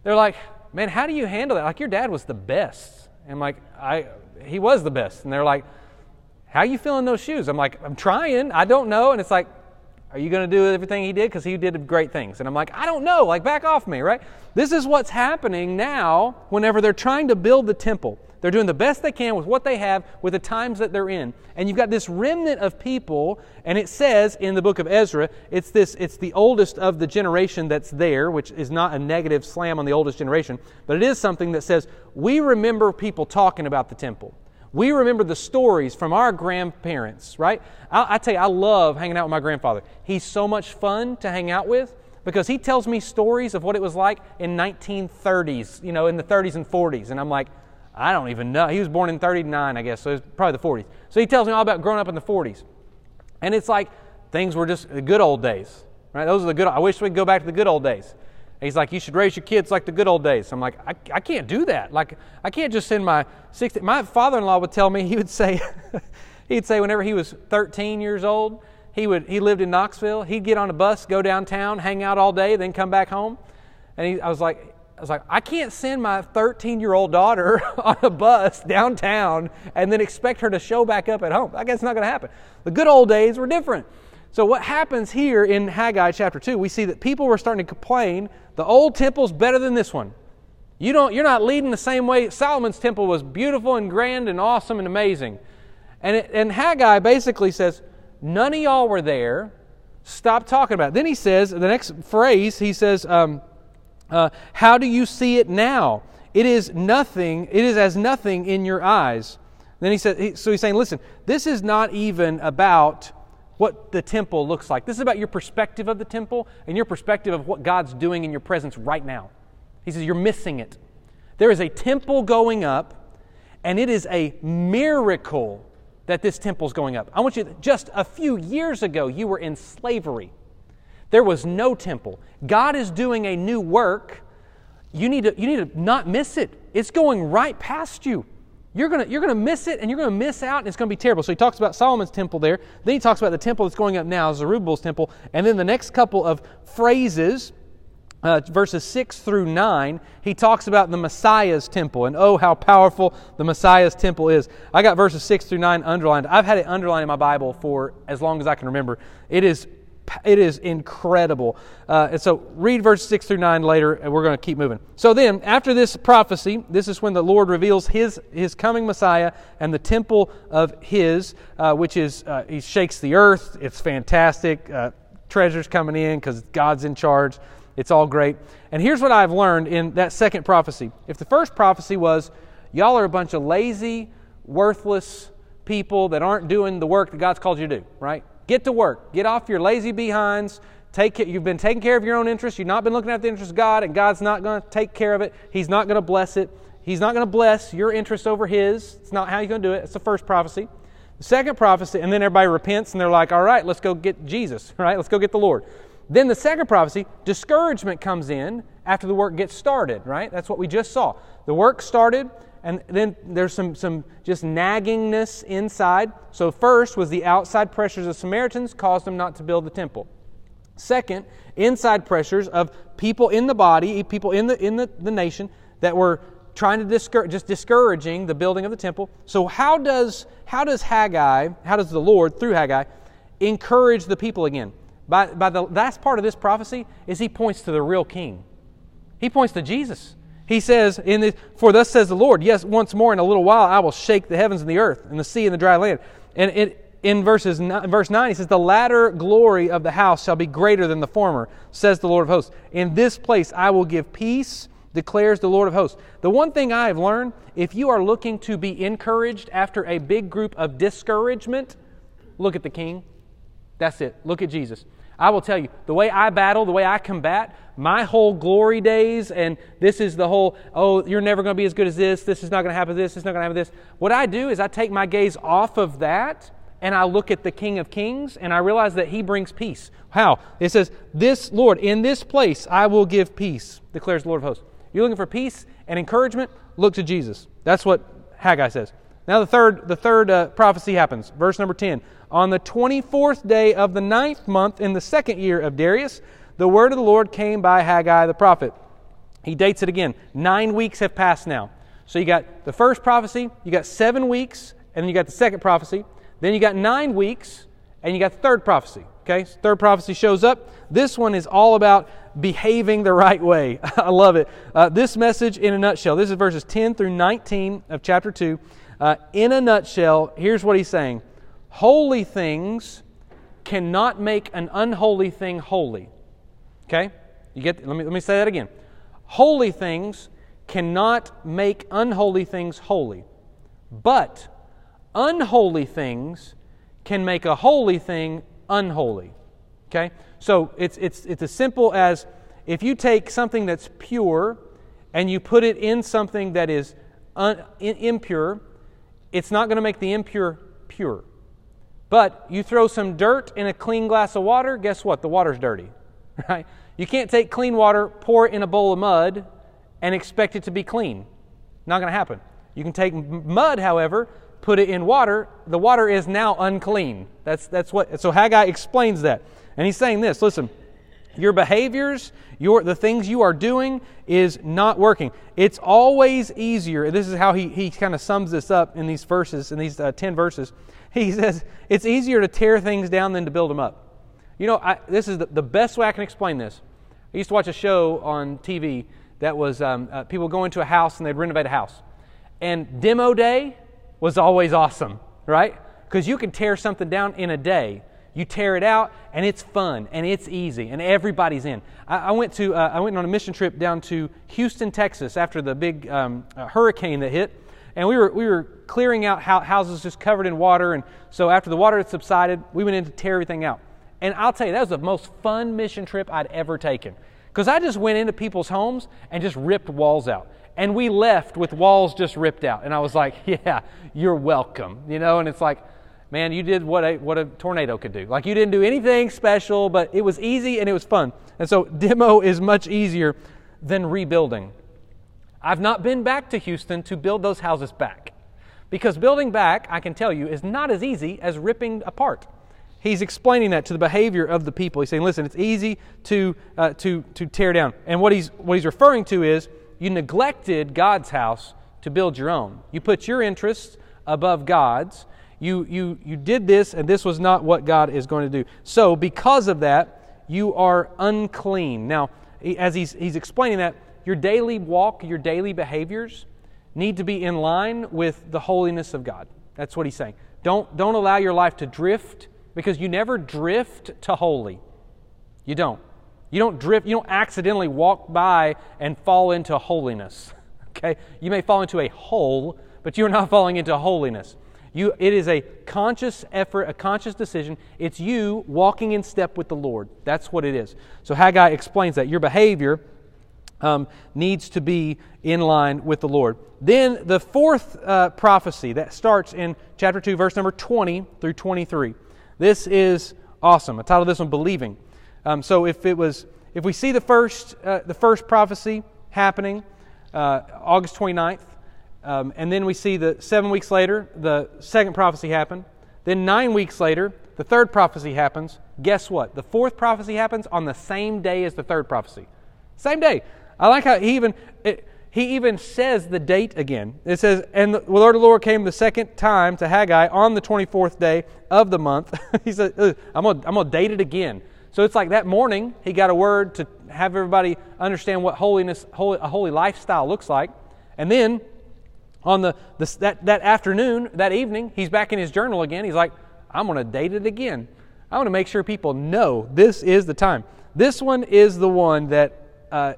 they're like, man, how do you handle that? Like, your dad was the best. And I'm like, I, he was the best. And they're like, how you feeling those shoes? I'm like, I'm trying. I don't know. And it's like, are you going to do everything he did? Because he did great things. And I'm like, I don't know. Like, back off me, right? This is what's happening now whenever they're trying to build the temple. They're doing the best they can with what they have, with the times that they're in. And you've got this remnant of people, and it says in the book of Ezra, it's this, it's the oldest of the generation that's there, which is not a negative slam on the oldest generation, but it is something that says, we remember people talking about the temple. We remember the stories from our grandparents, right? I, I, tell you, I love hanging out with my grandfather. He's so much fun to hang out with because he tells me stories of what it was like in 1930s, you know, in the 30s and 40s. And I'm like, I don't even know. He was born in 39, I guess, so it's probably the 40s. So he tells me all about growing up in the 40s. And it's like things were just the good old days, right? Those are the good, I wish we could go back to the good old days. He's like, you should raise your kids like the good old days. I'm like, I, I can't do that. Like, I can't just send my 60. My father in law would tell me, he would say, he'd say whenever he was 13 years old, he, would, he lived in Knoxville, he'd get on a bus, go downtown, hang out all day, then come back home. And he, I was like, I was like, I can't send my 13 year old daughter on a bus downtown and then expect her to show back up at home. I guess it's not going to happen. The good old days were different. So, what happens here in Haggai chapter 2, we see that people were starting to complain the old temple's better than this one. You don't, you're not leading the same way. Solomon's temple was beautiful and grand and awesome and amazing. And, it, and Haggai basically says, None of y'all were there. Stop talking about it. Then he says, the next phrase, he says, um, uh, How do you see it now? It is nothing, it is as nothing in your eyes. Then he said, so he's saying, listen, this is not even about what the temple looks like. This is about your perspective of the temple and your perspective of what God's doing in your presence right now. He says, You're missing it. There is a temple going up, and it is a miracle that this temple is going up. I want you, just a few years ago, you were in slavery. There was no temple. God is doing a new work. You need to, you need to not miss it. It's going right past you you're going you're gonna miss it and you're going to miss out and it's going to be terrible. So he talks about Solomon's temple there. Then he talks about the temple that's going up now, Zerubbabel's temple. And then the next couple of phrases, uh, verses 6 through 9, he talks about the Messiah's temple and oh, how powerful the Messiah's temple is. I got verses 6 through 9 underlined. I've had it underlined in my Bible for as long as I can remember. It is it is incredible. Uh, and so read verse 6 through 9 later, and we're going to keep moving. So then, after this prophecy, this is when the Lord reveals his, his coming Messiah and the temple of his, uh, which is, uh, he shakes the earth. It's fantastic. Uh, treasures coming in because God's in charge. It's all great. And here's what I've learned in that second prophecy. If the first prophecy was, y'all are a bunch of lazy, worthless people that aren't doing the work that God's called you to do, right? Get to work. Get off your lazy behinds. Take you've been taking care of your own interests. You've not been looking at the interests of God, and God's not going to take care of it. He's not going to bless it. He's not going to bless your interest over His. It's not how He's going to do it. It's the first prophecy. The second prophecy, and then everybody repents and they're like, all right, let's go get Jesus, right? Let's go get the Lord. Then the second prophecy, discouragement comes in after the work gets started, right? That's what we just saw. The work started, and then there's some, some just naggingness inside. So, first was the outside pressures of Samaritans caused them not to build the temple. Second, inside pressures of people in the body, people in the, in the, the nation that were trying to discourage, just discouraging the building of the temple. So, how does, how does Haggai, how does the Lord, through Haggai, encourage the people again? By, by the last part of this prophecy is he points to the real king. He points to Jesus. He says, in For thus says the Lord, yes, once more in a little while I will shake the heavens and the earth and the sea and the dry land. And it, in verses, in verse 9, he says, The latter glory of the house shall be greater than the former, says the Lord of hosts. In this place I will give peace, declares the Lord of hosts. The one thing I have learned if you are looking to be encouraged after a big group of discouragement, look at the king. That's it. Look at Jesus. I will tell you, the way I battle, the way I combat, my whole glory days, and this is the whole, oh, you're never going to be as good as this, this is not going to happen this, is not going to happen this. What I do is I take my gaze off of that and I look at the King of Kings and I realize that He brings peace. How? It says, This Lord, in this place I will give peace, declares the Lord of hosts. You're looking for peace and encouragement? Look to Jesus. That's what Haggai says. Now the third, the third uh, prophecy happens. Verse number 10. On the 24th day of the ninth month in the second year of Darius, the word of the Lord came by Haggai the prophet. He dates it again. Nine weeks have passed now. So you got the first prophecy, you got seven weeks, and then you got the second prophecy. Then you got nine weeks, and you got the third prophecy. Okay, so third prophecy shows up. This one is all about behaving the right way. I love it. Uh, this message in a nutshell. This is verses 10 through 19 of chapter 2. Uh, in a nutshell, here's what he's saying Holy things cannot make an unholy thing holy. Okay? You get let me let me say that again. Holy things cannot make unholy things holy. But unholy things can make a holy thing unholy. Okay? So it's, it's, it's as simple as if you take something that's pure and you put it in something that is un, impure, it's not going to make the impure pure. But you throw some dirt in a clean glass of water, guess what? The water's dirty. Right? You can't take clean water, pour it in a bowl of mud, and expect it to be clean. Not going to happen. You can take mud, however, put it in water, the water is now unclean. That's, that's what, so Haggai explains that. And he's saying this listen, your behaviors, your, the things you are doing is not working. It's always easier. This is how he, he kind of sums this up in these verses, in these uh, 10 verses. He says, it's easier to tear things down than to build them up. You know, I, this is the, the, best way I can explain this. I used to watch a show on TV that was um, uh, people go into a house and they'd renovate a house. And demo day was always awesome, right? Because you can tear something down in a day. You tear it out, and it's fun, and it's easy, and everybody's in. I, I went to uh, I went on a mission trip down to Houston, Texas, after the big um, uh, hurricane that hit, and we were we were clearing out houses just covered in water, and so after the water had subsided, we went in to tear everything out. And I'll tell you, that was the most fun mission trip I'd ever taken, because I just went into people's homes and just ripped walls out and we left with walls just ripped out. And I was like, yeah, you're welcome. You know, and it's like, man, you did what a, what a tornado could do. Like you didn't do anything special, but it was easy and it was fun. And so demo is much easier than rebuilding. I've not been back to Houston to build those houses back. Because building back, I can tell you, is not as easy as ripping apart. He's explaining that to the behavior of the people. He's saying, listen, it's easy to, uh, to, to tear down. And what he's, what he's referring to is you neglected God's house to build your own. You put your interests above God's. You, you, you did this, and this was not what God is going to do. So, because of that, you are unclean. Now, as he's, he's explaining that, your daily walk, your daily behaviors need to be in line with the holiness of God. That's what he's saying. Don't, don't allow your life to drift because you never drift to holy. You don't. You don't drift, you don't accidentally walk by and fall into holiness. Okay? You may fall into a hole, but you're not falling into holiness. You, it is a conscious effort, a conscious decision. It's you walking in step with the Lord. That's what it is. So Haggai explains that. Your behavior um, needs to be in line with the Lord. Then the fourth uh, prophecy that starts in chapter 2, verse number 20 through 23. This is awesome. I titled this one Believing. Um, so if it was, if we see the first, uh, the first prophecy happening, uh, August 29th, um, and then we see the seven weeks later, the second prophecy happened. Then nine weeks later, the third prophecy happens. Guess what? The fourth prophecy happens on the same day as the third prophecy. Same day. I like how he even it, he even says the date again. It says, "And the Lord of Lord came the second time to Haggai on the twenty fourth day of the month." he said, "I'm gonna, I'm gonna date it again." So it's like that morning, he got a word to have everybody understand what holiness, holy, a holy lifestyle looks like. And then on the, the, that, that afternoon, that evening, he's back in his journal again. He's like, I'm going to date it again. I want to make sure people know this is the time. This one is the one that uh,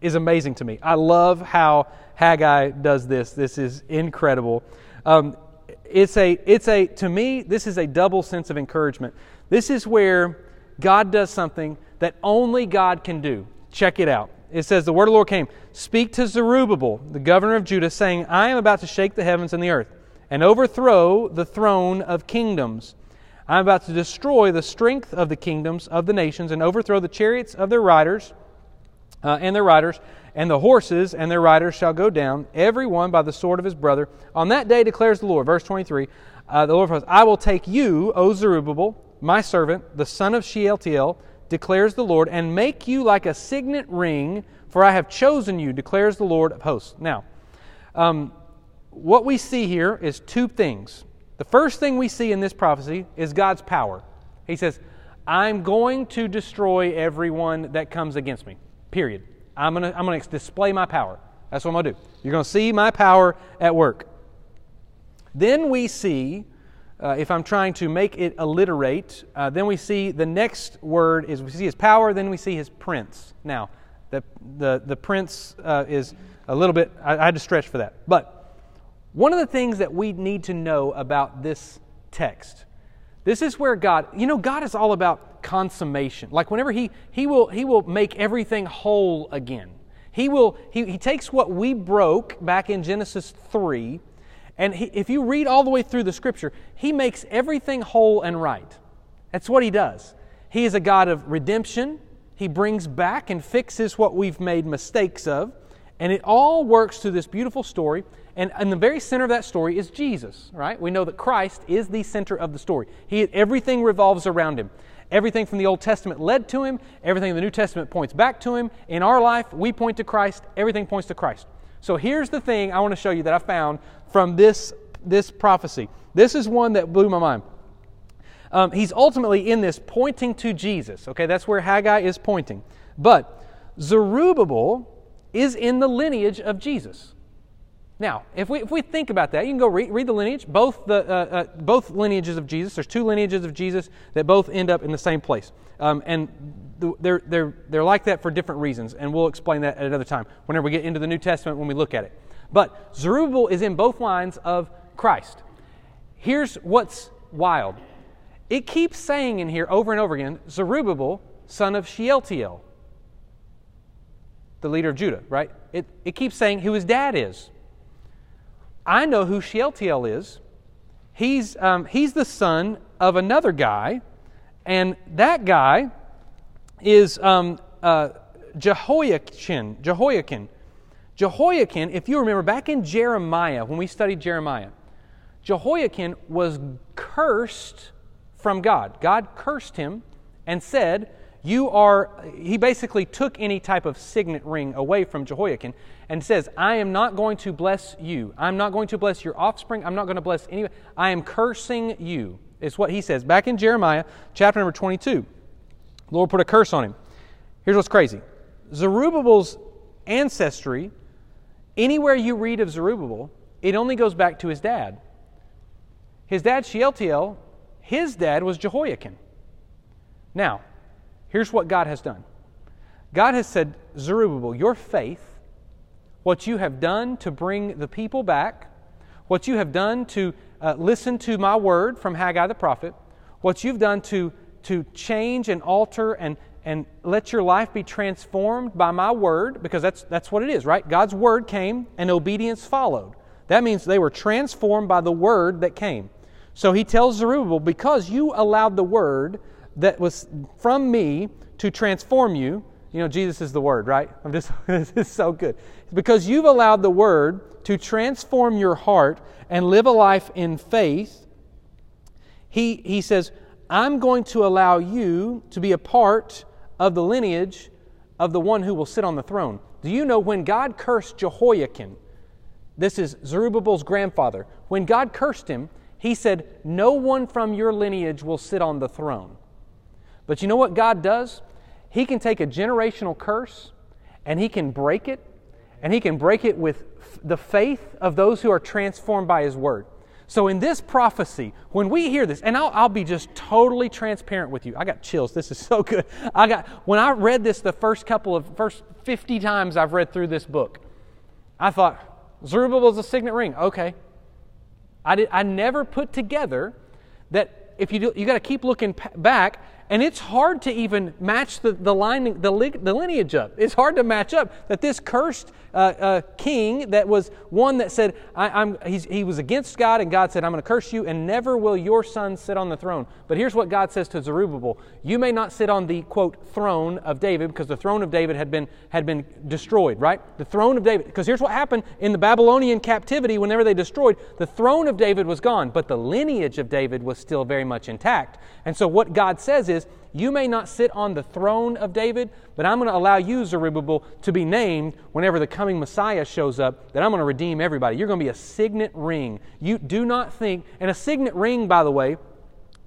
is amazing to me. I love how Haggai does this. This is incredible. Um, it's a, it's a, to me, this is a double sense of encouragement. This is where God does something that only God can do. Check it out. It says, The word of the Lord came, Speak to Zerubbabel, the governor of Judah, saying, I am about to shake the heavens and the earth, and overthrow the throne of kingdoms. I am about to destroy the strength of the kingdoms of the nations, and overthrow the chariots of their riders uh, and their riders, and the horses and their riders shall go down, every one by the sword of his brother. On that day declares the Lord, verse 23, uh, the Lord says, I will take you, O Zerubbabel, my servant, the son of Shealtiel, declares the Lord, and make you like a signet ring, for I have chosen you, declares the Lord of hosts. Now, Um, what we see here is two things. The first thing we see in this prophecy is God's power. He says, I'm going to destroy everyone that comes against me. Period. I'm going to I'm to display my power. That's what I'm going to do. You're going to see my power at work. Then we see, uh, if I'm trying to make it alliterate, uh, then we see the next word is we see his power, then we see his prince. Now, the, the, the prince uh, is a little bit, I, I had to stretch for that. But one of the things that we need to know about this text this is where God, you know, God is all about consummation. Like whenever He He will He will make everything whole again. He will He, he takes what we broke back in Genesis 3, and he, if you read all the way through the scripture, He makes everything whole and right. That's what He does. He is a God of redemption. He brings back and fixes what we've made mistakes of. And it all works through this beautiful story. And in the very center of that story is Jesus, right? We know that Christ is the center of the story. He, everything revolves around him. Everything from the Old Testament led to him, everything in the New Testament points back to him. In our life, we point to Christ, everything points to Christ. So here's the thing I want to show you that I found from this, this prophecy. This is one that blew my mind. Um, he's ultimately in this pointing to Jesus. Okay, that's where Haggai is pointing. But Zerubbabel is in the lineage of Jesus. Now, if we, if we think about that, you can go read, read the lineage, both, the, uh, uh, both lineages of Jesus. There's two lineages of Jesus that both end up in the same place. Um, and they're, they're, they're like that for different reasons, and we'll explain that at another time whenever we get into the New Testament when we look at it. But Zerubbabel is in both lines of Christ. Here's what's wild it keeps saying in here over and over again Zerubbabel, son of Shealtiel, the leader of Judah, right? It, it keeps saying who his dad is. I know who Shealtiel is. He's, um, he's the son of another guy, and that guy is um, uh, Jehoiachin. If you remember back in Jeremiah, when we studied Jeremiah, Jehoiakim was cursed from God. God cursed him and said, you are, he basically took any type of signet ring away from Jehoiakim and says, I am not going to bless you. I'm not going to bless your offspring. I'm not going to bless anyone. I am cursing you, is what he says. Back in Jeremiah chapter number 22, the Lord put a curse on him. Here's what's crazy Zerubbabel's ancestry, anywhere you read of Zerubbabel, it only goes back to his dad. His dad, Shealtiel, his dad was Jehoiakim. Now, Here's what God has done God has said, Zerubbabel, your faith, what you have done to bring the people back, what you have done to uh, listen to my word from Haggai the prophet, what you've done to, to change and alter and, and let your life be transformed by my word, because that's, that's what it is, right? God's word came and obedience followed. That means they were transformed by the word that came. So he tells Zerubbabel, because you allowed the word that was from me to transform you. You know, Jesus is the Word, right? I'm just, this is so good. Because you've allowed the Word to transform your heart and live a life in faith, he, he says, I'm going to allow you to be a part of the lineage of the one who will sit on the throne. Do you know when God cursed Jehoiakim? This is Zerubbabel's grandfather. When God cursed him, he said, No one from your lineage will sit on the throne. But you know what God does? He can take a generational curse and He can break it, and He can break it with the faith of those who are transformed by His Word. So, in this prophecy, when we hear this, and I'll, I'll, be just totally transparent with you. I got chills. This is so good. I got when I read this the first couple of first 50 times I've read through this book, I thought Zerubbabel is a signet ring. Okay, I did. I never put together that if you do, you got to keep looking back and it's hard to even match the, the, line, the, the lineage up. It's hard to match up that this cursed uh, uh, king that was one that said, I, am he was against God, and God said, I'm going to curse you, and never will your son sit on the throne. But here's what God says to Zerubbabel You may not sit on the, quote, throne of David, because the throne of David had been, had been destroyed, right? The throne of David. Because here's what happened in the Babylonian captivity whenever they destroyed, the throne of David was gone, but the lineage of David was still very much intact. And so what God says is You may not sit on the throne of David, but I'm going to allow you, Zerubbabel, to be named whenever the coming Messiah shows up, that I'm going to redeem everybody. You're going to be a signet ring. You do not think, and a signet ring, by the way,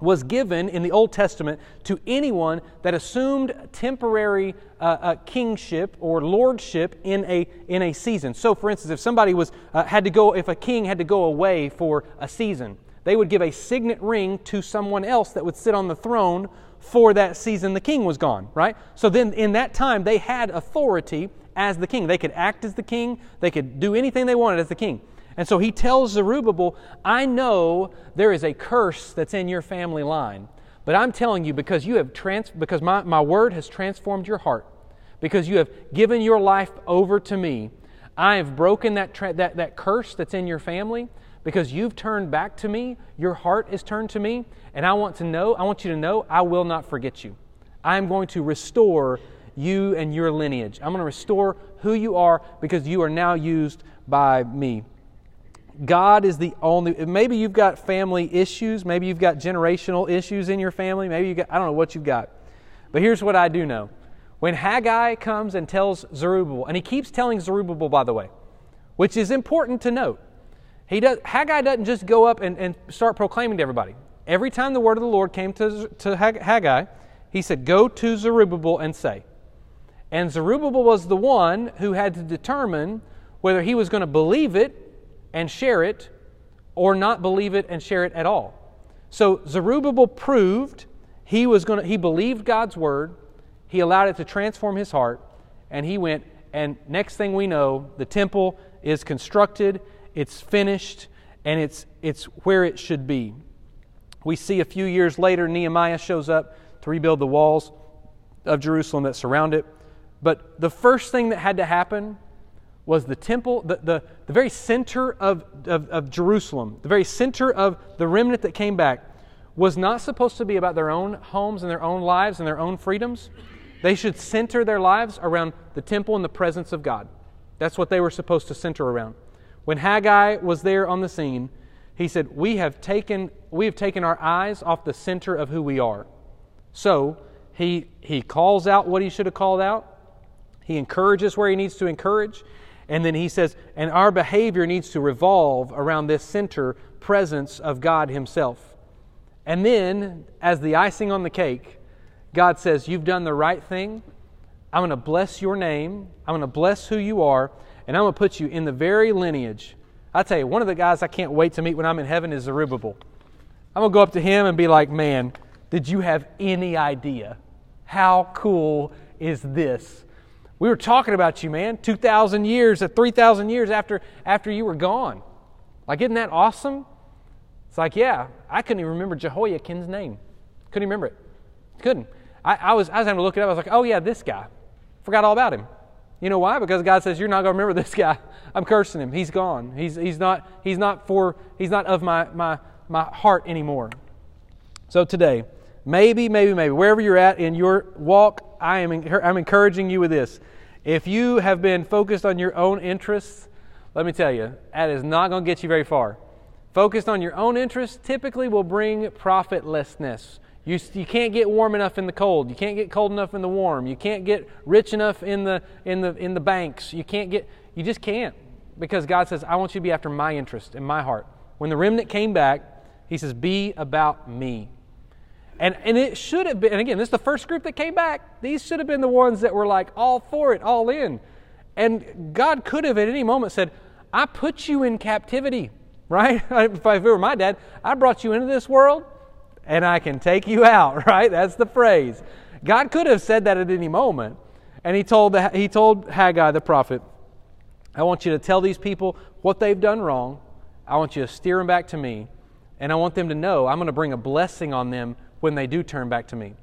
was given in the Old Testament to anyone that assumed temporary uh, uh, kingship or lordship in a, in a season. So, for instance, if somebody was, uh, had to go, if a king had to go away for a season, they would give a signet ring to someone else that would sit on the throne for that season the king was gone, right? So then in that time, they had authority as the king. They could act as the king, they could do anything they wanted as the king. And so he tells Zerubbabel, I know there is a curse that's in your family line, but I'm telling you because you have trans- because my, my word has transformed your heart, because you have given your life over to me, I have broken that, tra- that, that curse that's in your family because you've turned back to me, your heart is turned to me, and I want to know, I want you to know I will not forget you. I am going to restore you and your lineage. I'm going to restore who you are because you are now used by me. God is the only, maybe you've got family issues, maybe you've got generational issues in your family, maybe you got, I don't know what you've got. But here's what I do know. When Haggai comes and tells Zerubbabel, and he keeps telling Zerubbabel, by the way, which is important to note, he does, Haggai doesn't just go up and, and start proclaiming to everybody. Every time the word of the Lord came to, to Haggai, he said, Go to Zerubbabel and say. And Zerubbabel was the one who had to determine whether he was going to believe it and share it or not believe it and share it at all. So Zerubbabel proved he was going to he believed God's word, he allowed it to transform his heart, and he went and next thing we know, the temple is constructed, it's finished, and it's it's where it should be. We see a few years later Nehemiah shows up to rebuild the walls of Jerusalem that surround it. But the first thing that had to happen was the temple, the, the, the very center of, of, of Jerusalem, the very center of the remnant that came back, was not supposed to be about their own homes and their own lives and their own freedoms. They should center their lives around the temple and the presence of God. That's what they were supposed to center around. When Haggai was there on the scene, he said, We have taken, we have taken our eyes off the center of who we are. So he, he calls out what he should have called out. He encourages where he needs to encourage. And then he says, and our behavior needs to revolve around this center presence of God Himself. And then, as the icing on the cake, God says, You've done the right thing. I'm going to bless your name. I'm going to bless who you are. And I'm going to put you in the very lineage. I tell you, one of the guys I can't wait to meet when I'm in heaven is Zerubbabel. I'm going to go up to him and be like, Man, did you have any idea? How cool is this? We were talking about you, man, 2,000 years, uh, 3,000 years after, after you were gone. Like, isn't that awesome? It's like, yeah, I couldn't even remember Jehoiakim's name. Couldn't remember it. Couldn't. I, I, was, I was having to look it up. I was like, oh, yeah, this guy. Forgot all about him. You know why? Because God says, you're not going to remember this guy. I'm cursing him. He's gone. He's, he's, not, he's, not, for, he's not of my, my, my heart anymore. So today, maybe, maybe, maybe, wherever you're at in your walk, I am, I'm encouraging you with this. If you have been focused on your own interests, let me tell you, that is not going to get you very far. Focused on your own interests typically will bring profitlessness. You, you can't get warm enough in the cold. You can't get cold enough in the warm. You can't get rich enough in the, in the, in the banks. You can't get, you just can't. Because God says, I want you to be after my interest in my heart. When the remnant came back, He says, Be about me. And, and it should have been, and again, this is the first group that came back. These should have been the ones that were like all for it, all in. And God could have at any moment said, I put you in captivity, right? if I were my dad, I brought you into this world and I can take you out, right? That's the phrase. God could have said that at any moment. And he told, the, he told Haggai the prophet, I want you to tell these people what they've done wrong. I want you to steer them back to me. And I want them to know I'm going to bring a blessing on them when they do turn back to me.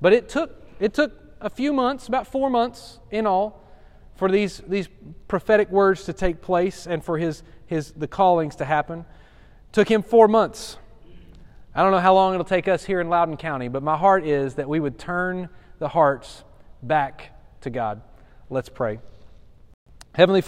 But it took, it took a few months, about four months in all, for these, these prophetic words to take place and for his, his, the callings to happen. It took him four months. I don't know how long it'll take us here in Loudoun County, but my heart is that we would turn the hearts back to God. Let's pray. Heavenly Father,